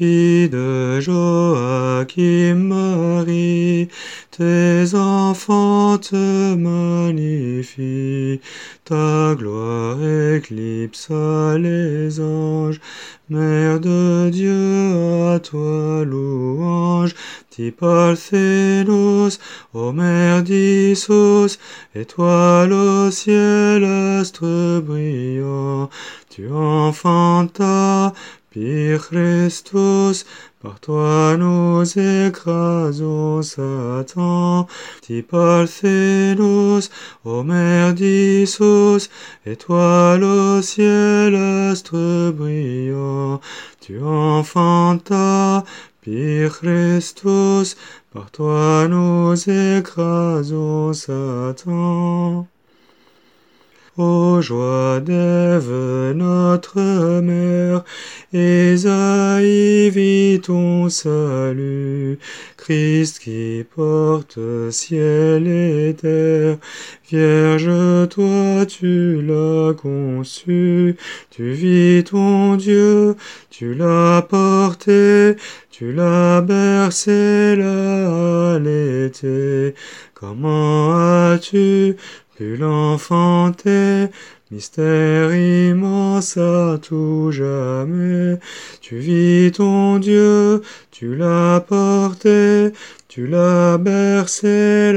fille de Joachim Marie, tes enfants te magnifient, ta gloire éclipsa les anges, Mère de Dieu, à toi louange, Tipalthénos, ô Mère d'Issos, étoile au ciel, astre brillant, tu enfantas, Pire Christus, par toi nous écrasons Satan, Tipalthénos, ô Mère d'Issos, étoile au ciel, astre brillant, tu enfantas, Pire Christus, par toi nous écrasons Satan. Ô joie d'Ève, notre mère, Esaïe vit ton salut, Christ qui porte ciel et terre, Vierge, toi tu l'as conçu, tu vis ton Dieu, tu l'as porté, tu l'as bercé, allaité. Comment as-tu pu l'enfanter? Mystère immense à tout jamais. Tu vis ton Dieu, tu l'as porté, tu l'as bercé,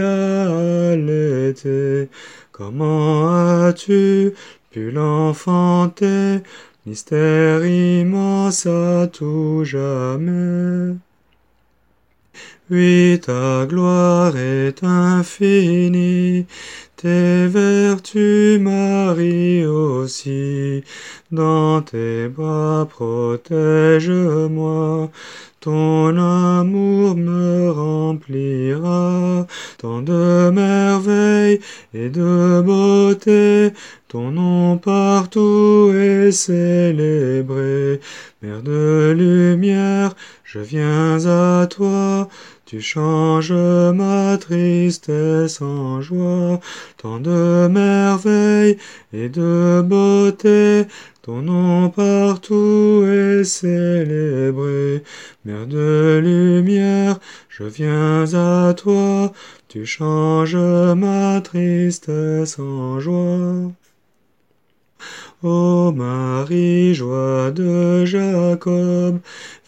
allaité. Comment as-tu pu l'enfanter? Mystère immense à tout jamais. Oui, ta gloire est infinie, tes vertus, Marie aussi. Dans tes bras protège-moi, ton amour me remplira, tant de merveilles et de beauté, ton nom partout est célébré. Mère de lumière, je viens à toi, tu changes ma tristesse en joie, tant de merveilles et de beauté, ton nom partout est célébré. Mère de lumière, je viens à toi, tu changes ma tristesse en joie. Ô Marie, joie de Jacob,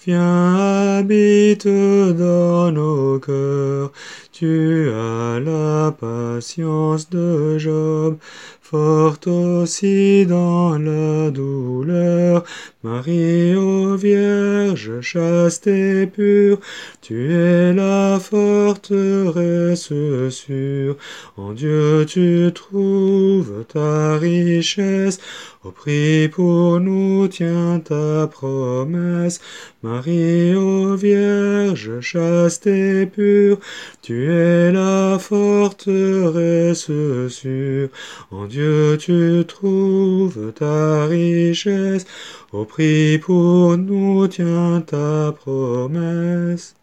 viens habite dans nos cœurs. Tu as la patience de Job, forte aussi dans la douleur. Marie, ô Vierge, chaste et pure, tu es la forteresse sûre. En Dieu tu trouves ta richesse, au prix pour nous tient ta promesse. Marie, ô Vierge, chaste et pure, tu la forteresse sûre. En Dieu tu trouves ta richesse, au prix pour nous tient ta promesse.